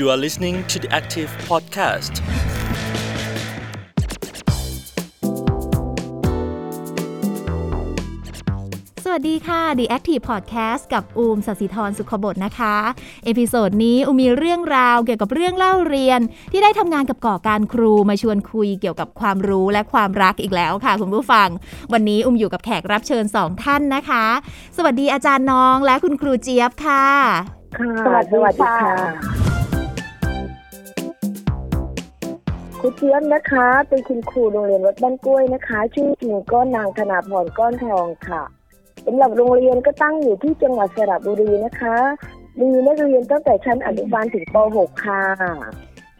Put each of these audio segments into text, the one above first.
You are listening to the Active Podcast. สวัสดีค่ะ The Active Podcast กับอุ้มศศิธรสุขบทนะคะ episode นี้อุ้มมีเรื่องราวเกี่ยวกับเรื่องเล่าเรียน ที่ได้ทำงานกับก่อการครูมาชวนคุยเกี่ยวกับความรู้และความรักอีกแล้วค่ะ คุณผู้ฟัง วันนี้อุ้มอยู่กับแขกรับเชิญสองท่านนะคะ สวัสดีอาจารย์น้องและคุณครูเจี๊ยบบค่ะ ค่ะสวัสดีค่ะ ครูเจี๊ยบนะคะ เป็นคุณครูโรงเรียนวัดบ้านกล้วยนะคะ ชื่อจริงก็นางธนาพรก้อนทองค่ะสำหรับโรงเรียนก็ตั้งอยู่ที่จังหวัดสระบุรีนะคะ มีนักเรียนตั้งแต่ชั้นอนุบาลถึงป .6 ค่ะ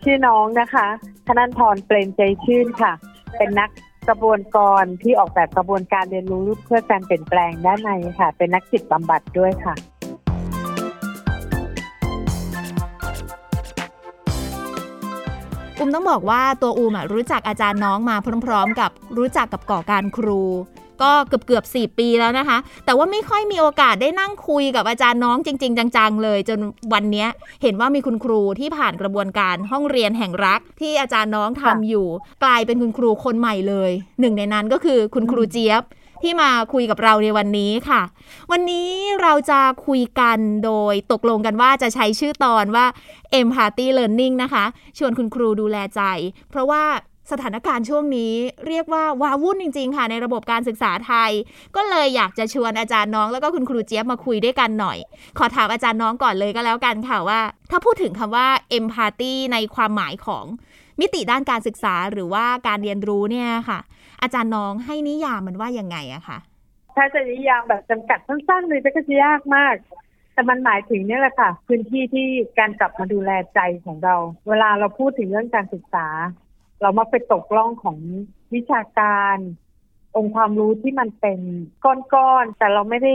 ชื่อน้องนะคะธนันทรเปรมใจชื่นค่ะ เป็นนักกระบวนกรที่ออกแบบกระบวนการเรียนรู้เพื่อการเปลี่ยนแปลงด้านในค่ะ เป็นนักจิตบำบัดด้วยค่ะ อูมต้องบอกว่าตัวอูมรู้จักอาจารย์น้องมาพร้อม ๆ กับรู้จักกับก่อการครู ก็เกือบเกือบสี่ปีแล้วนะคะ แต่ว่าไม่ค่อยมีโอกาสได้นั่งคุยกับอาจารย์น้องจริง ๆ จังๆ เลย จนวันนี้เห็นว่ามีคุณครูที่ผ่านกระบวนการห้องเรียนแห่งรักที่อาจารย์น้องทำอยู่ กลายเป็นคุณครูคนใหม่เลย หนึ่งในนั้นก็คือคุณครูเจี๊ยบ ที่มาคุยกับเราในวันนี้ค่ะ วันนี้เราจะคุยกันโดยตกลงกันว่าจะใช้ชื่อตอนว่า Empathy Learning นะคะ ชวนคุณครูดูแลใจ เพราะว่าสถานการณ์ช่วงนี้เรียกว่าวาวุ่นจริง ๆ ค่ะในระบบการศึกษาไทย ก็เลยอยากจะชวนอาจารย์น้องแล้วก็คุณครูเจี๊ยบมาคุยด้วยกันหน่อย ขอถามอาจารย์น้องก่อนเลยก็แล้วกันค่ะว่า ถ้าพูดถึงคำว่า Empathy ในความหมายของมิติด้านการศึกษาหรือว่าการเรียนรู้เนี่ยค่ะ อาจารย์น้องให้นิยามมันว่ายังไงอะคะถ้าจะนิยามแบบจำกัดสั้นๆเลยก็จะยากมาก แต่มันหมายถึงเนี่ยแหละค่ะ พื้นที่ที่การกลับมาดูแลใจของเรา เวลาเราพูดถึงเรื่องการศึกษา เรามาไปตกล่องของวิชาการ องค์ความรู้ที่มันเป็นก้อนๆแต่เราไม่ได้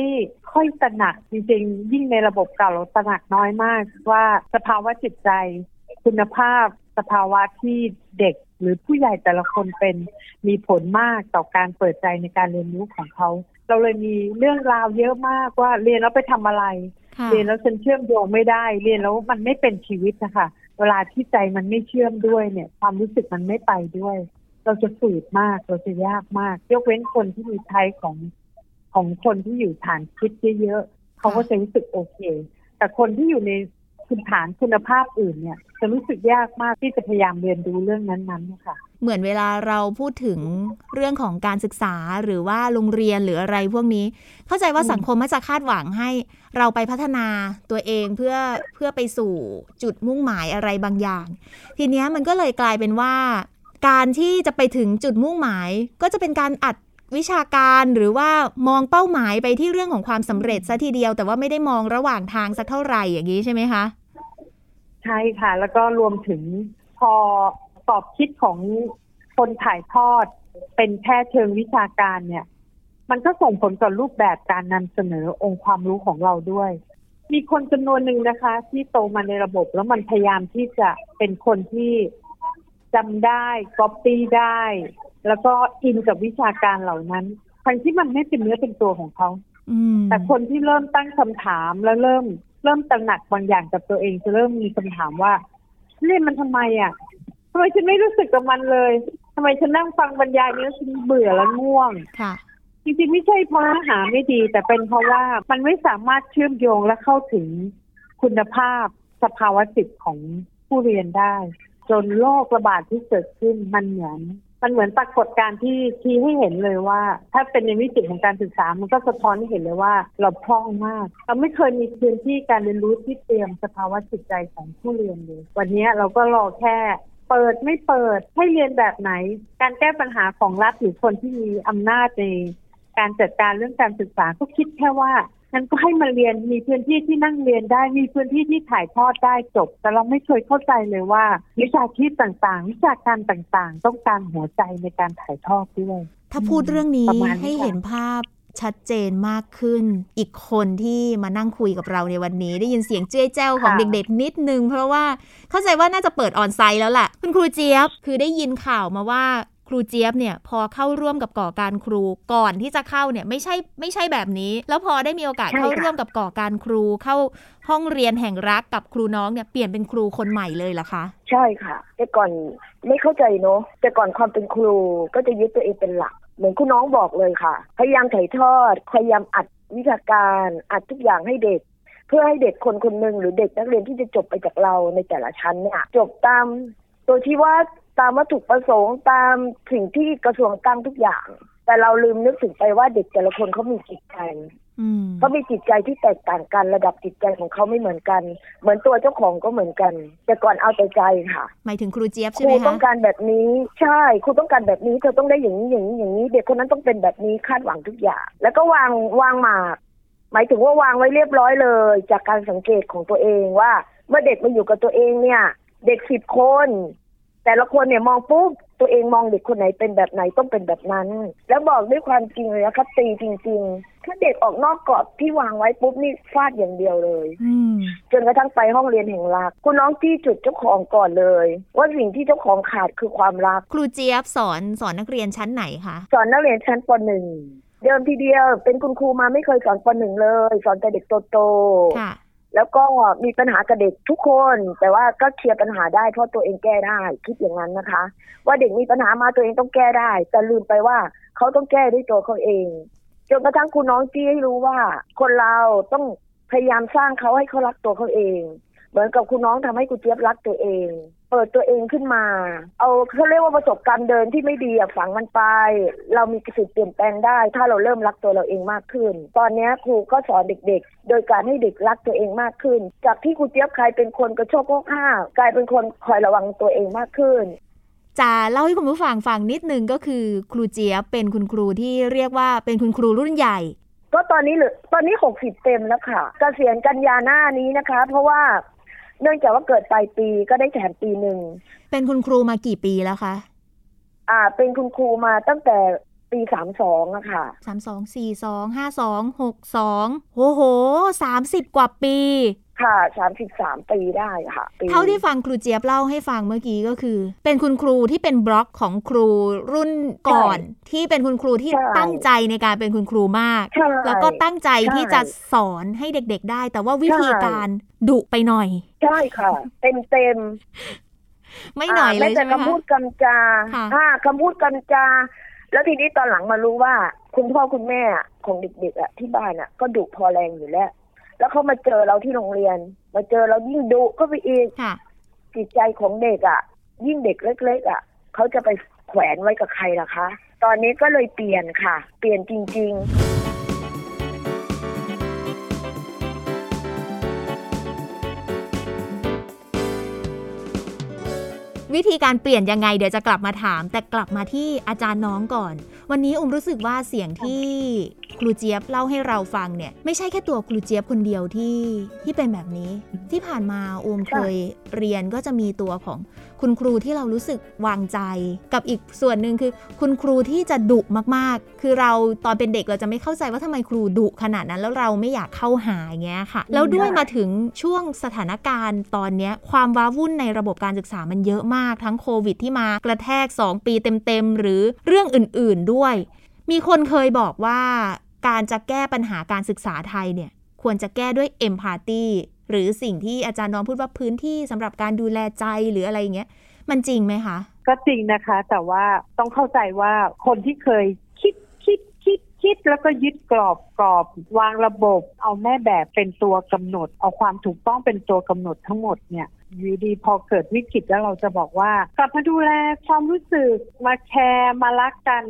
ค่อยตระหนักจริงๆ ยิ่งในระบบเก่าเราตระหนักน้อยมาก ว่าสภาวะจิตใจ คุณภาพสภาวะที่เด็ก หรือผู้ใหญ่แต่ละคนเป็นมีผลมากต่อการเปิดใจในการเรียนรู้ของเขา เราเลยมีเรื่องราวเยอะมากว่าเรียนแล้วไปทำอะไรค่ะเรียนแล้วฉันเชื่อมโยงไม่ได้ เรียนแล้วมันไม่เป็นชีวิตนะคะเวลาที่ใจมันไม่เชื่อมด้วยเนี่ย ความรู้สึกมันไม่ไปด้วย เราจะฝืดมากเราจะยากมาก ยกเว้นคนที่มีไทยของของคนที่อยู่ฐานคิดเยอะๆเขาก็จะรู้สึกโอเค แต่คนที่อยู่ใน คุณฐานคุณภาพอื่นเนี่ย จะรู้สึกยากมากที่จะพยายามเรียนรู้เรื่องนั้นๆนะคะเหมือนเวลาเราพูดถึงเรื่องของการศึกษาหรือว่าโรงเรียนหรืออะไรพวกนี้ เข้าใจว่าอืมสังคมมักจะคาดหวังให้เราไปพัฒนาตัวเองเพื่อเพื่อไปสู่จุดมุ่งหมายอะไรบางอย่าง ทีเนี้ยมันก็เลยกลายเป็นว่า การที่จะไปถึงจุดมุ่งหมาย ก็จะเป็นการอัด วิชาการหรือว่ามองเป้าหมายไปที่เรื่องของความสำเร็จซะทีเดียว แต่ว่าไม่ได้มองระหว่างทางสักเท่าไหร่อย่างนี้ใช่ไหมคะ ใช่ค่ะ แล้วก็รวมถึงพอสอบคิดของคนถ่ายทอด เป็นแค่เชิงวิชาการเนี่ย มันก็ส่งผลต่อรูปแบบการนำเสนอองค์ความรู้ของเราด้วย มีคนจำนวนหนึ่งนะคะ ที่โตมาในระบบแล้วมันพยายามที่จะเป็นคนที่จำได้ก๊อปปี้ได้ แล้วก็อินกับวิชาการเหล่านั้นทั้งที่มันไม่เป็นเนื้อเป็นตัวของเขาอืมแต่คนที่เริ่มตั้งคำถามแล้วเริ่ม เริ่มตระหนักบางอย่างกับตัวเองจะเริ่มมีคำถามว่าเล่นมันทำไมอะทำไมฉันไม่รู้สึกกับมันเลยทำไมฉันนั่งฟังบรรยายนี้แล้วฉันเบื่อแล้วง่วงค่ะจริงๆไม่ใช่เพราะเนื้อหาไม่ดี แต่เป็นเพราะว่ามันไม่สามารถเชื่อมโยงและเข้าถึงคุณภาพสภาวะจิตของผู้เรียนได้ จนโรคระบาดที่เกิดขึ้นมันเหมือน มันเหมือนปรากฏการณ์ที่ชี้ให้เห็นเลยว่า ถ้าเป็นในวิจิตของการศึกษา มันก็สะท้อนให้เห็นเลยว่า เราพร่องมาก เราไม่เคยมีพื้นที่การเรียนรู้ที่เตรียมสภาวะจิตใจของผู้เรียนเลย วันนี้เราก็รอแค่เปิดไม่เปิดให้เรียนแบบไหน การแก้ปัญหาของรัฐหรือคนที่มีอำนาจในการจัดการเรื่องการศึกษาก็คิดแค่ว่า งั้นก็ให้มาเรียนมีพื้นที่ที่นั่งเรียนได้มีพื้นที่ที่ถ่ายทอดได้จบ แต่เราไม่เคยเข้าใจเลยว่าวิชาชีพต่างๆ วิชาการต่างๆ ต้องการหัวใจในการถ่ายทอดด้วยถ้าพูดเรื่องนี้ประมาณนี้ให้ค่ะเห็นภาพชัดเจนมากขึ้น อีกคนที่มานั่งคุยกับเราในวันนี้ ได้ยินเสียงเจ้ยแจ้วของเด็กๆนิดนึง เพราะว่าเข้าใจว่าน่าจะเปิดออนไซต์แล้วล่ะ คุณครูเจี๊ยบ คือได้ยินข่าวมาว่า ครูเจี๊ยบเนี่ยพอเข้าร่วมกับก่อการครูก่อนที่จะเข้าเนี่ยไม่ใช่ไม่ใช่แบบนี้ แล้วพอได้มีโอกาสใช่ค่ะเข้าร่วมกับก่อการครูเข้าห้องเรียนแห่งรักกับครูน้องเนี่ยเปลี่ยนเป็นครูคนใหม่เลยเหรอคะ ใช่ค่ะ แต่ก่อนไม่เข้าใจเนอะแต่ก่อนความเป็นครูก็จะยึดตัวเองเป็นหลัก เหมือนคุณน้องบอกเลยค่ะ พยายามถ่ายทอด พยายามอัดวิชาการอัดทุกอย่างให้เด็กเพื่อให้เด็กคนคนหนึ่งหรือเด็กนักเรียนที่จะจบไปจากเราในแต่ละชั้นเนี่ยจบตามตัวที่ว่า ตามวัตถุประสงค์ตามสิ่งที่กระทรวงตั้งทุกอย่าง แต่เราลืมนึกถึงไปว่าเด็กแต่ละคนเขามีจิตใจอืมเขามีจิตใจที่แตกต่างกันระดับจิตใจของเขาไม่เหมือนกัน เหมือนตัวเจ้าของก็เหมือนกัน แต่ก่อนเอาแต่ใจค่ะ หมายถึงครูเจี๊ยบคใช่รูไหมต้อคะงการแบบนี้ใช่ครูต้องการแบบนี้เธอต้องได้อย่างนี้อย่างนี้อย่างนี้ เด็กคนนั้นต้องเป็นแบบนี้คาดหวังทุกอย่าง แล้วก็วางวางหมากหมายถึงว่าวางไว้เรียบร้อยเลย จากการสังเกตของตัวเองว่า เมื่อเด็กมาอยู่กับตัวเองเนี่ย เด็กสิบคน แต่ละคนเนี่ยมองปุ๊บตัวเองมองเด็กคนไหนเป็นแบบไหนต้องเป็นแบบนั้น แล้วบอกด้วยความจริงเลยนะคะตีจริง ๆ ถ้าเด็กออกนอกกรอบที่วางไว้ปุ๊บนี่ฟาดอย่างเดียวเลยอืมจนกระทั่งไปห้องเรียนแห่งรักคุณน้องที่จุดเจ้าของก่อนเลย ว่าสิ่งที่เจ้าของขาดคือความรัก ครูเจี๊ยบสอนสอนนักเรียนชั้นไหนคะสอนนักเรียนชั้นปหนึ่งเดิมทีเดียวเป็นคุณครูมาไม่เคยสอนปหนึ่งเลย สอนแต่เด็กโตค่ะๆ แล้วก็มีปัญหากับเด็กทุกคน แต่ว่าก็เคลียร์ปัญหาได้เพราะตัวเองแก้ได้ คิดอย่างนั้นนะคะ ว่าเด็กมีปัญหามาตัวเองต้องแก้ได้ แต่ลืมไปว่าเขาต้องแก้ด้วยตัวเขาเองจนกระทั่งคุณน้องจี้ให้รู้ว่า คนเราต้องพยายามสร้างเขาให้เขารักตัวเขาเอง เหมือนกับคุณน้องทำให้คุณเจี๊ยบรักตัวเอง เปิดตัวเองขึ้นมา เอาเขาเรียกว่าประสบการณ์เดินที่ไม่ดีอะฝังมันไป เรามีสิทธิ์เปลี่ยนแปลงได้ ถ้าเราเริ่มรักตัวเราเองมากขึ้น ตอนเนี้ยครูก็สอนเด็กๆ โดยการให้เด็กรักตัวเองมากขึ้น จากที่ครูเจี๊ยบเคยเป็นคนกระโชกโคกห้ากลายเป็นคนคอยระวังตัวเองมากขึ้นจะเล่าให้คุณผู้ฟังฟังนิดนึงก็คือครูเจี๊ยบเป็นคุณครูที่เรียกว่าเป็นคุณครูรุ่นใหญ่ ก็ตอนนี้เหลือตอนนี้หกสิบเต็มแล้วค่ะเกษียณกันยาหน้านี้นะคะ เพราะว่า เนื่องจากว่าเกิดปลายปีก็ได้แถมปีหนึ่ง เป็นคุณครูมากี่ปีแล้วคะ อ่า เป็นคุณครูมาตั้งแต่ปีสามสองอะค่ะสามสองสี่สองห้าสองหกสองโอ้โหสามสิบกว่าปี ค่ะสามสิบสามปีได้ค่ะปีเท่าที่ฟังครูเจี๊ยบเล่าให้ฟังเมื่อกี้ก็คือ เป็นคุณครูที่เป็นบล็อกของครูรุ่นก่อน ที่เป็นคุณครูที่ตั้งใจในการเป็นคุณครูมากใช่แล้วก็ตั้งใจใช่ที่จะสอนให้เด็กๆได้ แต่ว่าวิธีการดุไปหน่อย ใช่ค่ะ เต็มเต็มไม่หน่อยเลยแม้แต่ใช่ไหมคำพูคะดคำจาค่ะอ่าคำพูดคำจา แล้วทีนี้ตอนหลังมารู้ว่า คุณพ่อคุณแม่ของเด็กๆอะที่บ้านอะก็ดุพอแรงอยู่แล้ว แล้วเขามาเจอเราที่โรงเรียน มาเจอเรายิ่งดุเข้าไปอีกค่ะจิตใจของเด็กอะยิ่งเด็กเล็กๆอะเขาจะไปแขวนไว้กับใครล่ะคะ ตอนนี้ก็เลยเปลี่ยนค่ะ เปลี่ยนจริง ๆวิธีการเปลี่ยนยังไงเดี๋ยวจะกลับมาถาม แต่กลับมาที่อาจารย์น้องก่อนวันนี้อุ้มรู้สึกว่าเสียงที่ครูเจี๊ยบเล่าให้เราฟังเนี่ยไม่ใช่แค่ตัวครูเจี๊ยบคนเดียวที่ที่เป็นแบบนี้ ที่ผ่านมาอุ้มเคยเรียนก็จะมีตัวของคุณครูที่เรารู้สึกวางใจ กับอีกส่วนหนึ่งคือ คุณครูที่จะดุมากๆ คือเราตอนเป็นเด็กเราจะไม่เข้าใจว่าทำไมครูดุขนาดนั้นแล้วเราไม่อยากเข้าหาอย่างเงี้ยค่ะ แล้วด้วยมาถึงช่วงสถานการณ์ตอนเนี้ยความว้าวุ่นในระบบการศึกษามันเยอะมากทั้งโควิดที่มากระแทก 2 ปีเต็มๆหรือเรื่องอื่น ๆด้วยมีคนเคยบอกว่าการจะแก้ปัญหาการศึกษาไทยเนี่ยควรจะแก้ด้วยเอมพ t ตีหรือสิ่งที่อาจารย์น้องพูดว่าพื้นที่สำหรับการดูแลใจหรืออะไรอย่างเงี้ยมันจริงไหมคะ ก็จริงนะคะ แต่ว่าต้องเข้าใจว่าคนที่เคยคิดคิดคิดคิดแล้วก็ยึดกรอบกรอบ วางระบบ เอาแม่แบบเป็นตัวกำหนด เอาความถูกต้องเป็นตัวกำหนดทั้งหมดเนี่ยอยู่ดีพอเกิดวิกฤตแล้วเราจะบอกว่ากลับมาดูแลความรู้สึกมาแคร์มารักกัน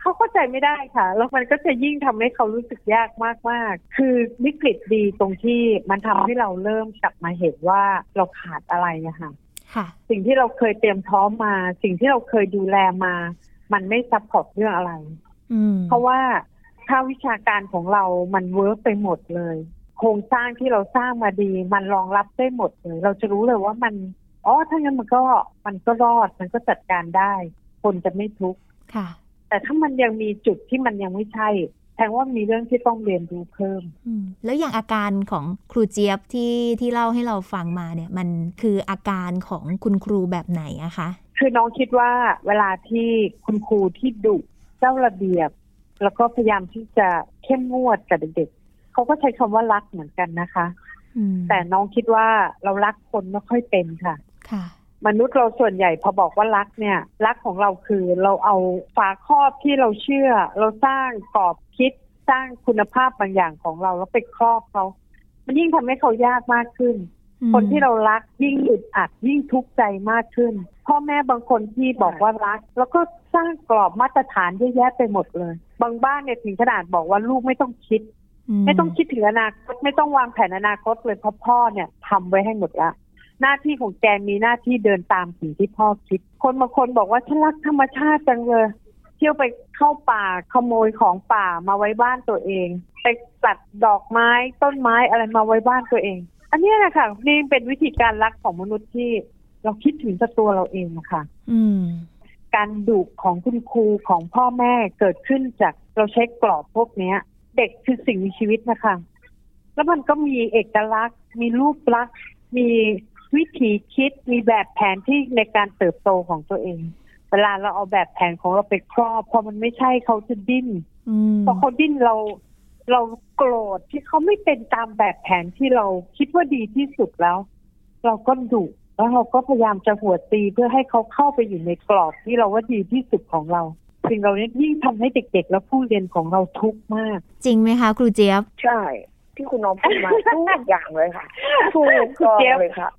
เขาเข้าใจไม่ได้ค่ะ แล้วมันก็จะยิ่งทำให้เขารู้สึกยากมากๆ คือวิกฤตดีตรงที่มันทำให้เราเริ่มกลับมาเห็นว่าเราขาดอะไรอะค่ะค่ะสิ่งที่เราเคยเตรียมพร้อมมา สิ่งที่เราเคยดูแลมา มันไม่ support เรื่องอะไรอืมเพราะว่าถ้าวิชาการของเรามัน work ไปหมดเลย โครงสร้างที่เราสร้างมาดี มันรองรับได้หมดเลย เราจะรู้เลยว่ามันอ๋อถ้างั้นมันก็มันก็รอดมันก็จัดการได้ คนจะไม่ทุกข์ค่ะ แต่ถ้ามันยังมีจุดที่มันยังไม่ใช่แสดงว่ามีเรื่องที่ต้องเรียนรู้เพิ่มอืมแล้วอย่างอาการของครูเจี๊ยบที่ที่เล่าให้เราฟังมาเนี่ย มันคืออาการของคุณครูแบบไหนอะคะ คือน้องคิดว่าเวลาที่คุณครูที่ดุเจ้าระเบียบ แล้วก็พยายามที่จะเข้มงวดกับเด็กๆเขาก็ใช้คำว่ารักเหมือนกันนะคะอืมแต่น้องคิดว่าเรารักคนไม่ค่อยเป็นค่ะ ค่ะ มนุษย์เราส่วนใหญ่พอบอกว่ารักเนี่ย รักของเราคือเราเอาฝาครอบที่เราเชื่อ เราสร้างกรอบคิดสร้างคุณภาพบางอย่างของเราแล้วไปครอบเขา มันยิ่งทำให้เขายากมากขึ้นอืมคนที่เรารักยิ่งอึดอัดยิ่งทุกข์ใจมากขึ้น พ่อแม่บางคนที่บอกว่ารัก แล้วก็สร้างกรอบมาตรฐานเยอะแยะไปหมดเลย บางบ้านเนี่ยถึงขนาดบอกว่าลูกไม่ต้องคิด ไม่ต้องคิดถึงอนาคตไม่ต้องวางแผนอนาคตเลยเพราะพ่อเนี่ยทำไว้ให้หมดละ หน้าที่ของแกมีหน้าที่เดินตามสิ่งที่พ่อคิด คนบางคนบอกว่าฉันรักธรรมชาติจังเลยเที่ยวไปเข้าป่าขโมยของป่ามาไว้บ้านตัวเอง ไปตัดดอกไม้ต้นไม้อะไรมาไว้บ้านตัวเอง อันเนี้ยนะคะนี่เป็นวิธีการรักของมนุษย์ที่เราคิดถึงแต่ตัวเราเองนะคะอืมการดุของคุณครูของพ่อแม่เกิดขึ้นจากเราใช้กรอบพวกเนี้ย เด็กคือสิ่งมีชีวิตนะคะ แล้วมันก็มีเอกลักษณ์ มีรูปลักษณ์ มี วิธีคิดมีแบบแผนที่ในการเติบโตของตัวเอง เวลาเราเอาแบบแผนของเราไปครอบพอมันไม่ใช่เขาจะดิ้นอืมพอเขาดิ้นเราเราโกรธที่เขาไม่เป็นตามแบบแผนที่เราคิดว่าดีที่สุดแล้ว เราก็ดุแล้วเราก็พยายามจะหัวตีเพื่อให้เขาเข้าไปอยู่ในกรอบที่เราว่าดีที่สุดของเราสิ่งเหล่านี้ยิ่งทำให้เด็กๆ และผู้เรียนของเราทุกข์มาก จริงไหมคะ ครูเจี๊ยบ ใช่ ที่คุณน้องพูดมาทุกอย่างเลยค่ะถูกต้องเลยค่ะ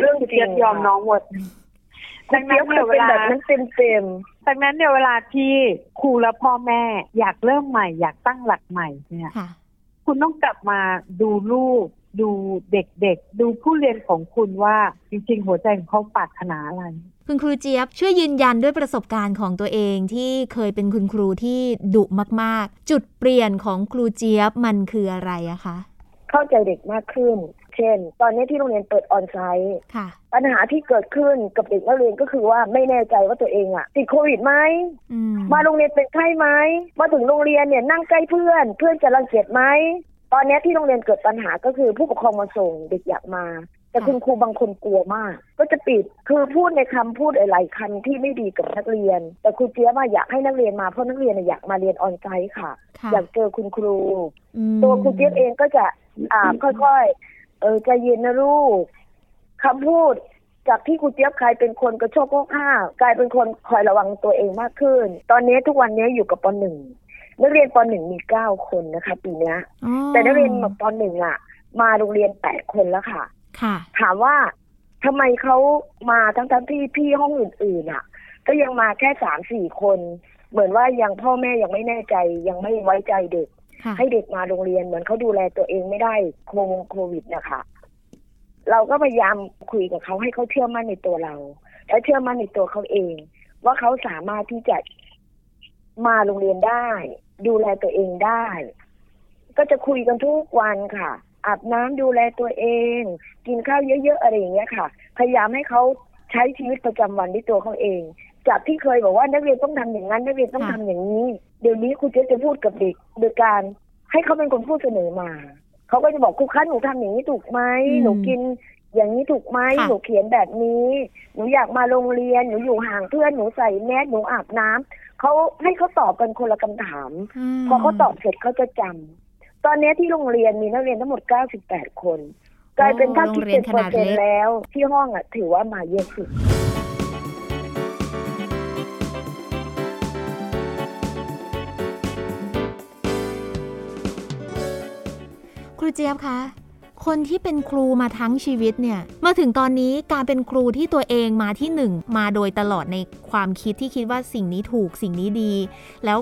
เรื่องจริงเจี๊ยบยอมน้องหมดคุดัณงเจี๊นั้ยนบเคเนี่ยยเวเป็นลาแบบนั้นเต็มเต็มดังนั้นเนี่ยเวลาที่ครูและพ่อแม่อยากเริ่มใหม่ อยากตั้งหลักใหม่เนี่ยค่ะคุณต้องกลับมาดูลูก ดูเด็กๆ ดูผู้เรียนของคุณว่าจริงๆ หัวใจของเขาปรารถนาอะไร คุณครูเจี๊ยบช่วยยืนยันด้วยประสบการณ์ของตัวเองที่เคยเป็นคุณครูที่ดุมากๆ จุดเปลี่ยนของครูเจี๊ยบมันคืออะไรอะคะๆเข้าใจเด็กมากขึ้น เช่น ตอนนี้ที่โรงเรียนเปิดออนไซต์ค่ะปัญหาที่เกิดขึ้นกับเด็กนักเรียนก็คือว่าไม่แน่ใจว่าตัวเองอะติดโควิดไหมอืมมาโรงเรียนเป็นไข้ไหมมาถึงโรงเรียนเนี่ยนั่งใกล้เพื่อน เพื่อนจะรังเกียจไหมตอนนี้ที่โรงเรียนเกิดปัญหาก็คือผู้ปกครองมาส่งเด็กอยากมาแต่คุณครูบางคนกลัวมาก ก็จะปิดคือพูดในคำพูดหลายๆคำที่ไม่ดีกับนักเรียน แต่ครูเจี๊ยบอะอยากให้นักเรียนมาเพราะนักเรียนน่ะอยากมาเรียนออนไซต์ค่ะค่ะ อยากเจอคุณครูอืมตัวครูเจี๊ยบเองก็จะอ่าค่อยๆ เออใจเย็นนะลูกคำพูดจากที่ครูเจี๊ยบเคยเป็นคนกระโชกโคกห้ากลายเป็นคนคอยระวังตัวเองมากขึ้น ตอนนี้ทุกวันนี้อยู่กับปหนึ่งนักเรียนปหนึ่งมีเก้าคนนะคะ ปีเนี้ยอ๋อแต่นักเรียนปหนึ่งอะ มาโรงเรียนแปดคนแล้วค่ะ ค่ะ ถามว่าทำไมเขามาทั้งๆที่พี่ห้องอื่นๆอะ ก็ยังมาแค่สามสี่คน เหมือนว่ายังพ่อแม่ยังไม่แน่ใจยังไม่ไว้ใจเด็กค่ะ ให้เด็กมาโรงเรียนเหมือนเขาดูแลตัวเองไม่ได้โควงโควิดนะคะเราก็พยายามคุยกับเขาให้เขาเชื่อมั่นในตัวเรา และเชื่อมั่นในตัวเขาเอง ว่าเขาสามารถที่จะมาโรงเรียนได้ ดูแลตัวเองได้ ก็จะคุยกันทุกวันค่ะ อาบน้ำดูแลตัวเอง กินข้าวเยอะๆอะไรอย่างเงี้ยค่ะ พยายามให้เขาใช้ชีวิตประจำวันด้วยตัวเขาเอง จากที่เคยบอกว่านักเรียนต้องทำอย่างนั้นนักเรียนต้องทำอย่างนี้ เดี๋ยวนี้ครูเจ๊จะพูดกับเด็ก โดยการให้เขาเป็นคนพูดเสนอมาเขาก็จะบอกครูคะหนูทำอย่างนี้ถูกไหมอืมหนูกิน อย่างนี้ถูกไหมค่ะหนูเขียนแบบนี้ หนูอยากมาโรงเรียนหนูอยู่ห่างเพื่อนหนูใส่แมสหนูอาบน้ำเขาให้เขาตอบกันคนละคำถามมพอเขาตอบเสร็จเขาจะจำตอนนี้ที่โรงเรียนมีนักเรียนทั้งหมด 98 คน กลายเป็นถ้าคิดโรงเรีเป็ยนนขเปอนาดร์เซ็นเล็กต์แล้ว ที่ห้องอะถือว่ามาเยอะสุด รูเจี๊ยบคะคนที่เป็นครูมาทั้งชีวิตเนี่ยมาถึงตอนนี้การเป็นครูที่ตัวเองมาที่หนึ่งมาโดยตลอดในความคิดที่คิดว่าสิ่งนี้ถูกสิ่งนี้ดี แล้ว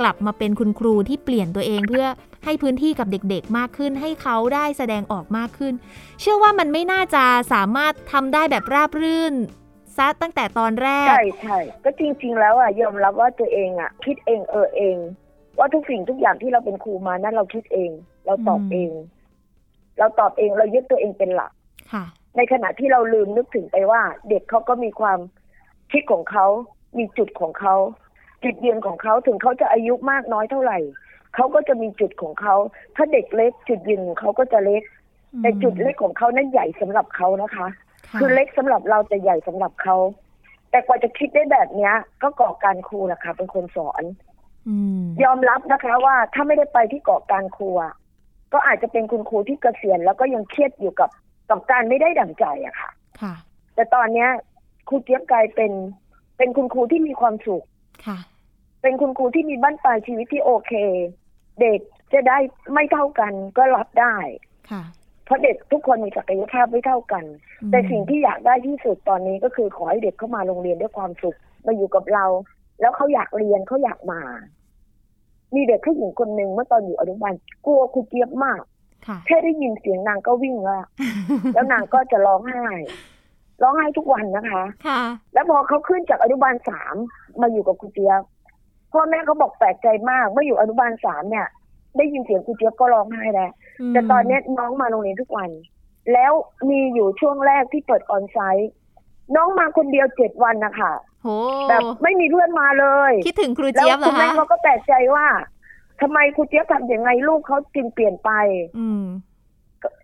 กลับมาเป็นคุณครูที่เปลี่ยนตัวเองเพื่อให้พื้นที่กับเด็กๆ มากขึ้น ให้เขาได้แสดงออกมากขึ้น เชื่อว่ามันไม่น่าจะสามารถทำได้แบบราบรื่นซะตั้งแต่ตอนแรก ใช่ใช่ก็จริง ๆ แล้วอะยอมรับว่าตัวเองอะ คิดเองเออเอง ว่าทุกสิ่งทุกอย่างที่เราเป็นครูมานั้นเราคิดเอง เราตอบอืมเอง เราตอบเองเรายึดตัวเองเป็นหลักค่ะในขณะที่เราลืมนึกถึงไปว่า เด็กเขาก็มีความคิดของเขามีจุดของเขาจุดยืนของเขาถึงเขาจะอายุมากน้อยเท่าไหร่เขาก็จะมีจุดของเขาถ้าเด็กเล็ก จุดยืนของเขาก็จะเล็ก แต่จุดเล็กของเขานั้นใหญ่สำหรับเขานะคะะคือเล็กสำหรับเราแต่ใหญ่สำหรับเขาแต่กว่าจะคิดได้แบบเนี้ย ก็ก่อการครูแหละค่ะเป็นคนสอนอืมยอมรับนะคะ ว่าถ้าไม่ได้ไปที่เกาะการครูอะ ก็อาจจะเป็นคุณครูที่เกษียณแล้วก็ยังเครียดอยู่กับกับการไม่ได้ดั่งใจอะค่ะ ค่ะ แต่ตอนเนี้ยครูเจี๊ยบกลายเป็น เป็นคุณครูที่มีความสุข ค่ะ เป็นคุณครูที่มีบ้านปลายชีวิตที่โอเค เด็กจะได้ไม่เท่ากันก็รับได้ ค่ะ เพราะเด็กทุกคนมีศักยภาพไม่เท่ากันอืมแต่สิ่งที่อยากได้ที่สุดตอนนี้ก็คือขอให้เด็กเข้ามาโรงเรียนด้วยความสุข มาอยู่กับเรา แล้วเขาอยากเรียนเขาอยากมา มีเด็กผู้หญิงคนหนึ่งเมื่อตอนอยู่อนุบาลกลัวครูเจี๊ยบมากค่ะแค่ได้ยินเสียงนางก็วิ่งละแล้วนางก็จะร้องไห้ร้องไห้ทุกวันนะคะค่ะแล้วพอเขาขึ้นจากอนุบาลสามมาอยู่กับครูเจี๊ยบพ่อแม่เขาบอกแปลกใจมากเมื่ออยู่อนุบาลสามเนี่ย ได้ยินเสียงครูเจี๊ยบก็ร้องไห้แล้วแต่ตอนเนี้ยน้องมาโรงเรียนทุกวัน แล้วมีอยู่ช่วงแรกที่เปิดออนไซต์น้องมาคนเดียวเจ็ดวันนะคะโห แบบไม่มีเพื่อนมาเลยคิดถึงครูแล้วเจี๊ยบเหรคุอณแม่คะเขาก็แปลกใจว่าทำไมครูเจี๊ยบทำอย่างไงลูกเขาจึงเปลี่ยนไป อืม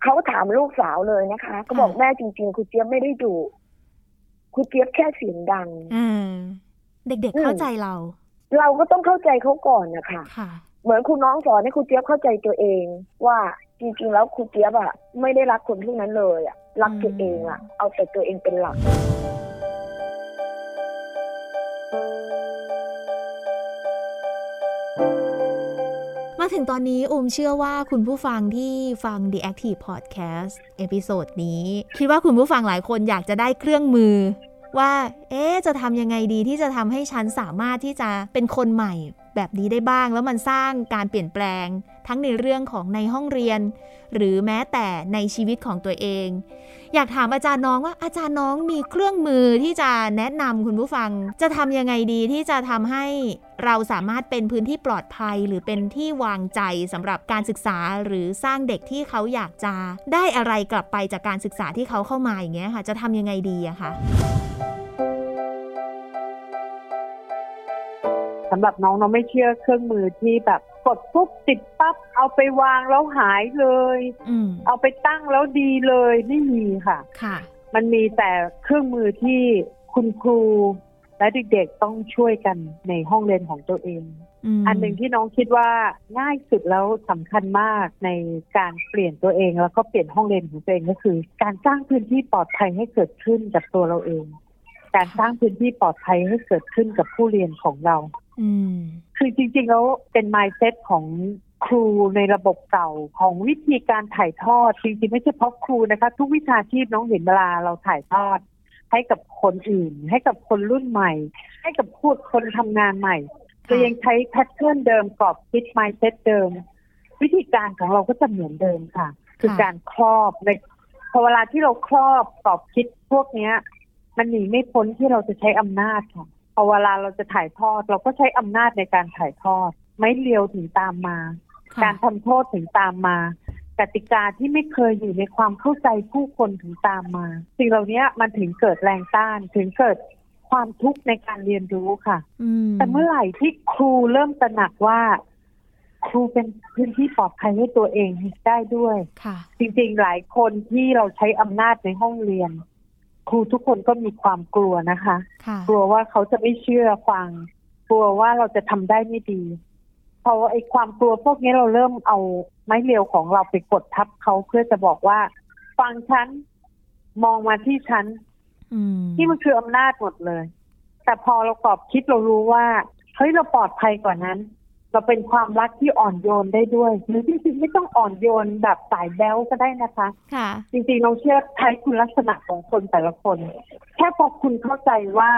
เขาถามลูกสาวเลยนะคะเขาบอกค่ะแม่จริง ๆครูเจี๊ยบไม่ได้ดุครูเจี๊ยบแค่เสียงดังอ่าเด็ก ๆเข้าใจเรา เราก็ต้องเข้าใจเขาก่อนนะคะค่ะ เหมือนครูน้องสอนให้ครูเจี๊ยบเข้าใจตัวเอง ว่าจริงๆแล้วครูเจี๊ยบอะไม่ได้รักคนพวกนั้นเลยอะรักตัวเองอะเอาแต่ตัวเองเป็นหลัก ถึงตอนนี้อุ้มเชื่อว่าคุณผู้ฟังที่ฟัง The Active Podcast episode นี้ คิดว่าคุณผู้ฟังหลายคนอยากจะได้เครื่องมือ ว่า เอ๊ะจะทำยังไงดีที่จะทำให้ฉันสามารถที่จะเป็นคนใหม่แบบนี้ได้บ้าง แล้วมันสร้างการเปลี่ยนแปลง ทั้งในเรื่องของในห้องเรียน หรือแม้แต่ในชีวิตของตัวเอง อยากถามอาจารย์น้องว่าอาจารย์น้องมีเครื่องมือที่จะแนะนำคุณผู้ฟัง จะทำยังไงดีที่จะทำให้ เราสามารถเป็นพื้นที่ปลอดภัย หรือเป็นที่วางใจสำหรับการศึกษาหรือสร้างเด็กที่เขาอยากจะได้อะไรกลับไปจากการศึกษาที่เขาเข้ามาอย่างเงี้ยค่ะ จะทำยังไงดีอะคะสำหรับน้องน้องไม่เชื่อเครื่องมือที่แบบกดปุ๊บติดปั๊บเอาไปวางแล้วหายเลยอืมเอาไปตั้งแล้วดีเลยไม่มีค่ะ ค่ะ มันมีแต่เครื่องมือที่คุณครู และเด็กๆต้องช่วยกันในห้องเรียนของตัวเองมอันหนึ่งที่น้องคิดว่าง่ายสุดแล้วสำคัญมากในการเปลี่ยนตัวเอง แล้วก็เปลี่ยนห้องเรียนของตัวเองก็คือ การสร้างพื้นที่ปลอดภัยให้เกิดขึ้นกับตัวเราเอง การสร้างพื้นที่ปลอดภัยให้เกิดขึ้นกับผู้เรียนของเราอืมคือจริงๆแล้วเป็น mindset ของครูในระบบเก่าของวิธีการถ่ายทอดจริงๆไม่ใช่เพราะครูนะคะ ทุกวิชาชีพน้องเห็นเวลาเราถ่ายทอด ให้กับคนอื่น ให้กับคนรุ่นใหม่ ให้กับพูดคนทำงานใหม่ค่ะจะยังใช้แพทเทิร์นเดิมกรอบคิด mindset เดิม วิธีการของเราก็จะเหมือนเดิมค่ะ คือการครอบในพอเวลาที่เราครอบกรอบคิดพวกเนี้ย มันหนีไม่พ้นที่เราจะใช้อำนาจค่ะพอเวลาเราจะถ่ายทอด เราก็ใช้อำนาจในการถ่ายทอด ไม่เลียวถึงตามมาค่ะการทำโทษถึงตามมา กติกาที่ไม่เคยอยู่ในความเข้าใจผู้คนถึงตามมา สิ่งเหล่านี้มันถึงเกิดแรงต้านถึงเกิดความทุกข์ในการเรียนรู้ค่ะอืมแต่เมื่อไหร่ที่ครูเริ่มตระหนักว่า ครูเป็นพื้นที่ปลอดภัยให้ตัวเองได้ด้วยค่ะ จริงๆหลายคนที่เราใช้อำนาจในห้องเรียน ครูทุกคนก็มีความกลัวนะคะค่ะกลัวว่าเขาจะไม่เชื่อฟัง กลัวว่าเราจะทำได้ไม่ดีเพราะว่าไอ้ความกลัวพวกนี้เราเริ่มเอาไม้เรียวของเราไปกดทับเขาเพื่อจะบอกว่า ฟังฉันมองมาที่ฉันอืมที่มันคืออำนาจหมดเลย แต่พอเรากรอบคิดเรารู้ว่าเฮ้ยเราปลอดภัยกว่านั้น เราเป็นความรักที่อ่อนโยนได้ด้วย หรือจริงๆไม่ต้องอ่อนโยนแบบสายแบ๊วก็ได้นะคะ ค่ะ จริงๆเราเชื่อใช้คุณลักษณะของคนแต่ละคน แค่พอคุณเข้าใจว่า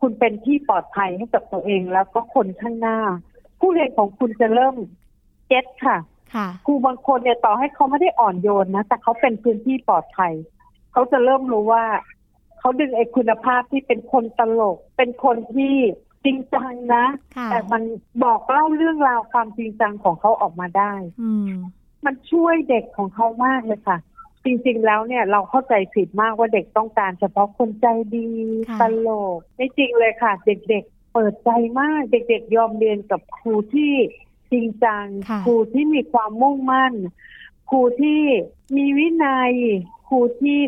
คุณเป็นที่ปลอดภัยให้กับตัวเองแล้วก็คนข้างหน้า ผู้เรียนของคุณจะเริ่มเก็ตค่ะค่ะครูบางคนเนี่ยต่อให้เขาไม่ได้อ่อนโยนนะ แต่เขาเป็นพื้นที่ปลอดภัย เขาจะเริ่มรู้ว่า เขาดึงไอ้คุณภาพที่เป็นคนตลก เป็นคนที่จริงจังนะค่ะแต่มันบอกเล่าเรื่องราวความจริงจังของเขาออกมาได้อืมมันช่วยเด็กของเขามากเลยค่ะ จริงๆแล้วเนี่ยเราเข้าใจผิดมากว่าเด็กต้องการเฉพาะคนใจดีค่ะตลกไม่จริงเลยค่ะ เด็กๆ เปิดใจมากเด็กๆยอมเรียนกับครูที่จริงจังค่ะครูที่มีความมุ่งมั่น ครูที่มีวินัย ครูที่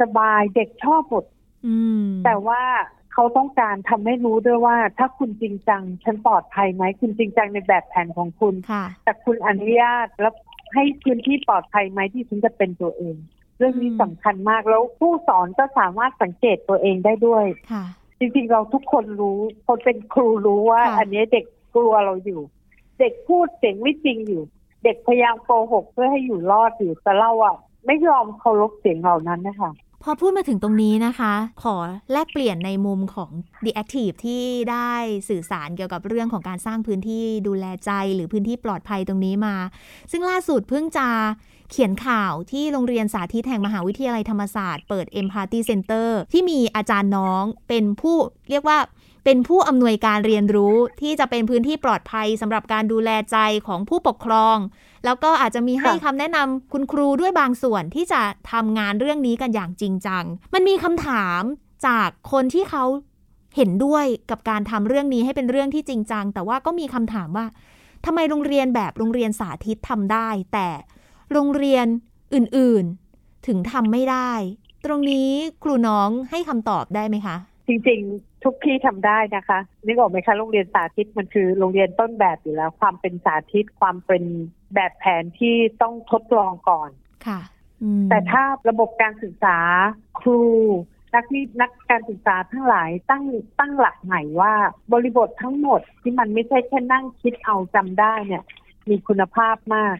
สบายๆเด็กชอบหมดอืมแต่ว่าเขาเขาต้องการทำให้รู้ด้วยว่า ถ้าคุณจริงจังฉันปลอดภัยไหมคุณจริงจังในแบบแผนของคุณค่ะแต่คุณอนุญาตแล้วให้พื้นที่ปลอดภัยไหมที่ฉันจะเป็นตัวเอง เรื่องนี้อืมสำคัญมากแล้วผู้สอนก็สามารถสังเกตตัวเองได้ด้วยค่ะ จริงๆเราทุกคนรู้ คนเป็นครูรู้ว่าค่ะอันนี้เด็กกลัวเราอยู่ เด็กพูดเสียงไม่จริงอยู่ เด็กพยายามโกหกเพื่อให้อยู่รอดอยู่แต่เราอะ ไม่ยอมเคารพเสียงเหล่านั้นนะคะพอพูดมาถึงตรงนี้นะคะ ขอแลกเปลี่ยนในมุมของ The Active ที่ได้สื่อสารเกี่ยวกับเรื่องของการสร้างพื้นที่ดูแลใจหรือพื้นที่ปลอดภัยตรงนี้มา ซึ่งล่าสุดเพิ่งจะ เขียนข่าวที่โรงเรียนสาธิตแห่งมหาวิทยาลัยธรรมศาสตร์เปิด Empathy Center ที่มีอาจารย์น้องเป็นผู้เรียกว่าเป็นผู้อำนวยการเรียนรู้ที่จะเป็นพื้นที่ปลอดภัยสำหรับการดูแลใจของผู้ปกครอง แล้วก็อาจจะมีให้ค่ะคำแนะนำคุณครูด้วยบางส่วนที่จะทำงานเรื่องนี้กันอย่างจริงจัง มันมีคำถามจากคนที่เขาเห็นด้วยกับการทำเรื่องนี้ให้เป็นเรื่องที่จริงจัง แต่ว่าก็มีคำถามว่าทำไมโรงเรียนแบบโรงเรียนสาธิตทำได้ แต่ โรงเรียนอื่นๆ ถึงทำไม่ได้ ตรงนี้ครูน้องให้คำตอบได้ไหมคะ จริงๆ ทุกที่ทำได้นะคะนึกออกไหมคะโรงเรียนสาธิตมันคือโรงเรียนต้นแบบอยู่แล้ว ความเป็นสาธิตความเป็นแบบแผนที่ต้องทดลองก่อนค่ะอืมแต่ถ้าระบบการศึกษาครูนักวินักการศึกษาทั้งหลายตั้งตั้งหลักใหม่ว่าบริบททั้งหมดที่มันไม่ใช่แค่นั่งคิดเอาจำได้เนี่ย มีคุณภาพมาก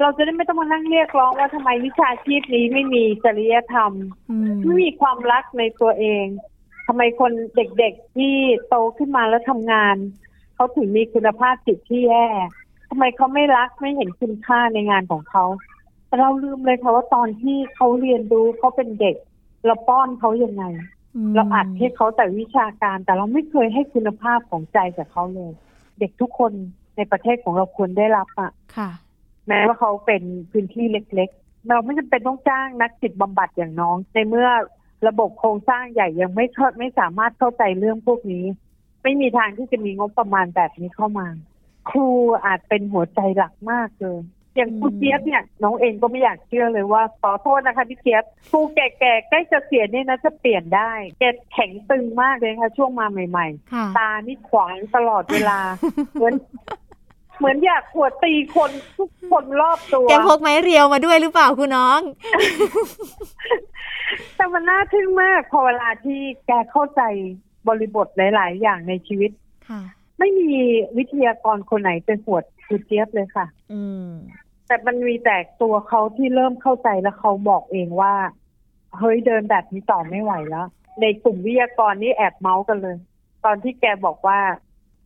เราจะได้ไม่ต้องมานั่งเรียกร้องว่าทำไมวิชาชีพนี้ไม่มีจริยธรรมอืมไม่มีความรักในตัวเองทำไมคนเด็กๆที่โตขึ้นมาแล้วทำงานเขาถึงมีคุณภาพจิตที่แย่ทำไมเขาไม่รักไม่เห็นคุณค่าในงานของเขาแต่เราลืมเลยค่ะว่าตอนที่เขาเรียนรู้เขาเป็นเด็ก เราป้อนเขายังไงมเราอัดให้เขาแต่วิชาการ แต่เราไม่เคยให้คุณภาพของใจจากเขาเลย เด็กทุกคนในประเทศของเราควรได้รับอะค่ะ แม้ว่าเขาเป็นพื้นที่เล็กๆ เราไม่จำเป็นต้องจ้างนักจิตบำบัดอย่างน้อง ในเมื่อระบบโครงสร้างใหญ่ยังไม่เข้าไม่สามารถเข้าใจเรื่องพวกนี้ ไม่มีทางที่จะมีงบประมาณแบบนี้เข้ามา ครูอาจเป็นหัวใจหลักมากเลยอย่างครูอืมเจี๊ยบเนี่ยน้องเองก็ไม่อยากเชื่อเลยว่าขอโทษนะคะพี่เจี๊ยบครูแก่ๆใกล้จะเสียเนี่ยนะจะเปลี่ยนได้แกแข็งตึงมากเลยค่ะ ช่วงมาใหม่ค่ะๆตานี่ขวางตลอดเวลาเหมือน เหมือนอยากขวดตีคนทุกคนรอบตัว แกพกไม้เรียวมาด้วยหรือเปล่าคุณน้อง แต่มันน่าทึ่งมาก พอเวลาที่แกเข้าใจบริบทหลาย ๆ อย่างในชีวิตค่ะไม่มีวิทยากรคนไหนเป็นหวดคือเจี๊ยบเลยค่ะ อืม แต่มันมีแต่ตัวเขาที่เริ่มเข้าใจแล้วเขาบอกเองว่า เฮ้ยเดินแบบนี้ต่อไม่ไหวแล้ว ในกลุ่มวิทยากรนี่แอบเมาส์กันเลย ตอนที่แกบอกว่า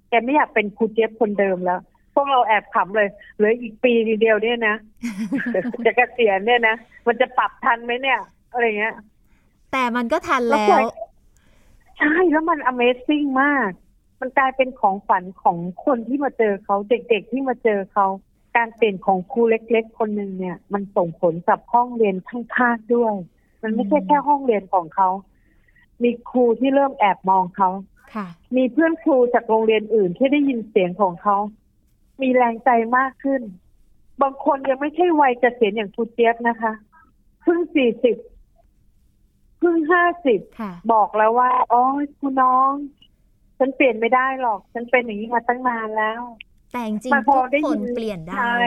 แกไม่อยากเป็นครูเจี๊ยบคนเดิมแล้วพ วกเราแอบขำเลยเหลืออีกปีเดียวเนี่ยนะจะเกษียณเนี่ยนะมันจะปรับทันไหมเนี่ยอะไรเงี้ย แต่มันก็ทันแล้ว ใช่แล้วมัน Amazing มาก มันกลายเป็นของฝันของคนที่มาเจอเขาเด็กๆที่มาเจอเขาการเปลี่ยนของครูเล็ก ๆ คนหนึ่งเนี่ย มันส่งผลกับห้องเรียนข้างๆด้วย มันไม่ใช่อืมแค่ห้องเรียนของเขา มีครูที่เริ่มแอบมองเขาค่ะมีเพื่อนครูจากโรงเรียนอื่นที่ได้ยินเสียงของเขา มีแรงใจมากขึ้น บางคนยังไม่ใช่วัยเกษียณอย่างครูเจี๊ยบนะคะเพิ่งสี่สิบเพิ่งห้าสิบค่ะบอกแล้วว่าอ๋อคุณน้อง ฉันเปลี่ยนไม่ได้หรอก ฉันเป็นอย่างนี้มาตั้งนานแล้ว แต่จริงมันๆพทุอกได้คยินเปลี่ยนได้ใช่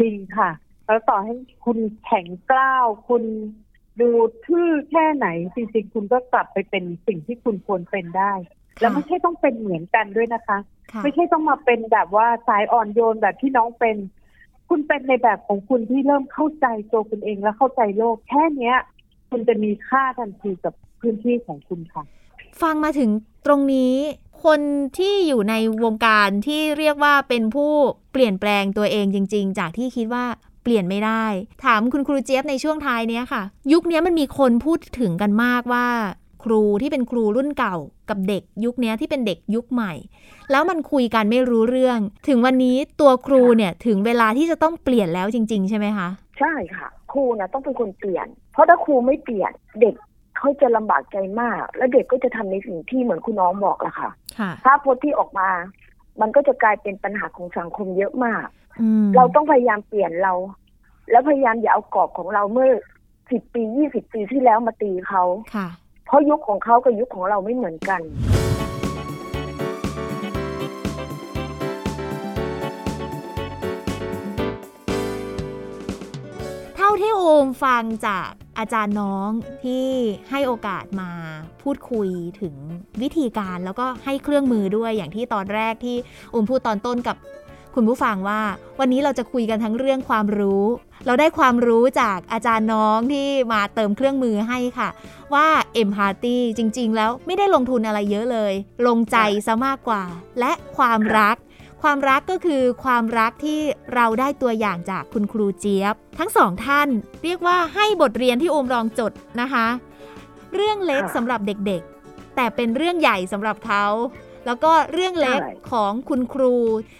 จริงค่ะ แล้วต่อให้คุณแข็งกล้าว คุณดูทื่อแค่ไหนจริงๆคุณก็กลับไปเป็นสิ่งที่คุณควรเป็นได้ แล้วไม่ใช่ต้องเป็นเหมือนกันด้วยนะคะค่ะไม่ใช่ต้องมาเป็นแบบว่าสายอ่อนโยนแบบที่น้องเป็น คุณเป็นในแบบของคุณที่เริ่มเข้าใจตัวคุณเองและเข้าใจโลก แค่เนี้ย คุณจะมีค่าทันทีกับพื้นที่ของคุณค่ะ ฟังมาถึงตรงนี้ คนที่อยู่ในวงการที่เรียกว่าเป็นผู้เปลี่ยนแปลงตัวเองจริง ๆ จากที่คิดว่าเปลี่ยนไม่ได้ ถามคุณครูเจี๊ยบในช่วงท้ายเนี้ยค่ะ ยุคนี้มันมีคนพูดถึงกันมากว่า ครูที่เป็นครูรุ่นเก่ากับเด็กยุคนี้ที่เป็นเด็กยุคใหม่ แล้วมันคุยกันไม่รู้เรื่อง ถึงวันนี้ตัวครูเนี่ยถึงเวลาที่จะต้องเปลี่ยนแล้วจริง ๆ ใช่ไหมคะใช่ค่ะ ครูนะต้องเป็นคนเปลี่ยน เพราะถ้าครูไม่เปลี่ยนเด็กเขาจะลำบากใจมาก และเด็กก็จะทำในสิ่งที่เหมือนคุณน้องบอกแหละค่ะค่ะภาพพจน์ที่ออกมา มันก็จะกลายเป็นปัญหาของสังคมเยอะมากอืมเราต้องพยายามเปลี่ยนเรา แล้วพยายามอย่าเอากรอบของเราเมื่อสิบปียี่สิบปีที่แล้วมาตีเขาค่ะเพเพ ราะยุคของเขากับยุคของเราไม่เหมือนกันเท่าที่โอมฟังจากอาจารย์น้องที่ให้โอกาสมาพูดคุยถึงวิธีการแล้วก็ให้เครื่องมือด้วยอย่างที่ตอนแรกที่โอมพูดตอนต้นกับ คุณผู้ฟังว่า วันนี้เราจะคุยกันทั้งเรื่องความรู้ เราได้ความรู้จากอาจารย์น้องที่มาเติมเครื่องมือให้ค่ะ ว่า empathy จริง ๆ แล้วไม่ได้ลงทุนอะไรเยอะเลย ลงใจซะมากกว่า และความรักความรักก็คือความรักที่เราได้ตัวอย่างจากคุณครูเจี๊ยบ ทั้งสองท่านเรียกว่าให้บทเรียนที่โอมลองจดนะคะ เรื่องเล็กค่ะสำหรับเด็กๆ แต่เป็นเรื่องใหญ่สำหรับเขา แล้วก็เรื่องเล็กใช่ของคุณครู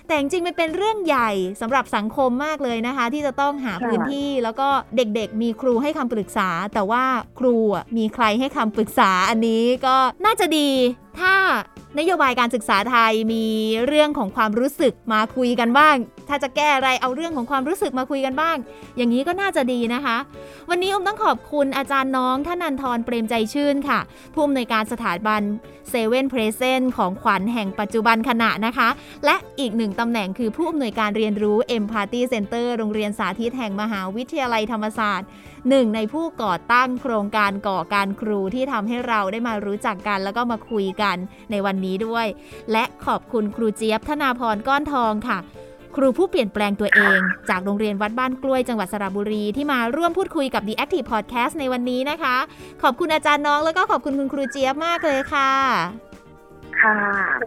แต่จริงๆมันเป็นเรื่องใหญ่สำหรับสังคมมากเลยนะคะ ที่จะต้องหาพื้นที่แล้วก็เด็กๆ มีครูให้คำปรึกษา แต่ว่าครูอะมีใครให้คำปรึกษาอันนี้ก็น่าจะดี ถ้า นโยบายการศึกษาไทยมีเรื่องของความรู้สึกมาคุยกันบ้าง ถ้าจะแก้อะไรเอาเรื่องของความรู้สึกมาคุยกันบ้าง อย่างนี้ก็น่าจะดีนะคะ วันนี้อุ้มต้องขอบคุณอาจารย์น้องท่านันทรเปรมใจชื่นค่ะ ผู้อำนวยการสถาบัน Seven Presents ของขวัญแห่งปัจจุบันขณะนะคะ และอีกหนึ่งตำแหน่งคือผู้อำนวยการเรียนรู้ Empathy Center โรงเรียนสาธิตแห่งมหาวิทยาลัยธรรมศาสตร์ หนึ่งในผู้ก่อตั้งโครงการก่อการครูที่ทำให้เราได้มารู้จักกัน แล้วก็มาคุยกันในวันนี้ด้วย และขอบคุณครูเจี๊ยบธนาพรก้อนทองค่ะ ครูผู้เปลี่ยนแปลงตัวเอง จากโรงเรียนวัดบ้านกล้วยจังหวัดสระบุรีที่มาร่วมพูดคุยกับ The Active Podcast ในวันนี้นะคะ ขอบคุณอาจารย์น้องแล้วก็ขอบคุณคุณครูเจี๊ยบมากเลยค่ะ ค่ะ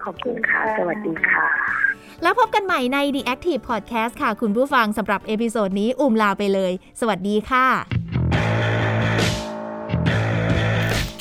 ขอบคุณค่ะ สวัสดีค่ะแล้วพบกันใหม่ใน The Active Podcast ค่ะ คุณผู้ฟังสำหรับ episode นี้ อุ้มลาไปเลย สวัสดีค่ะ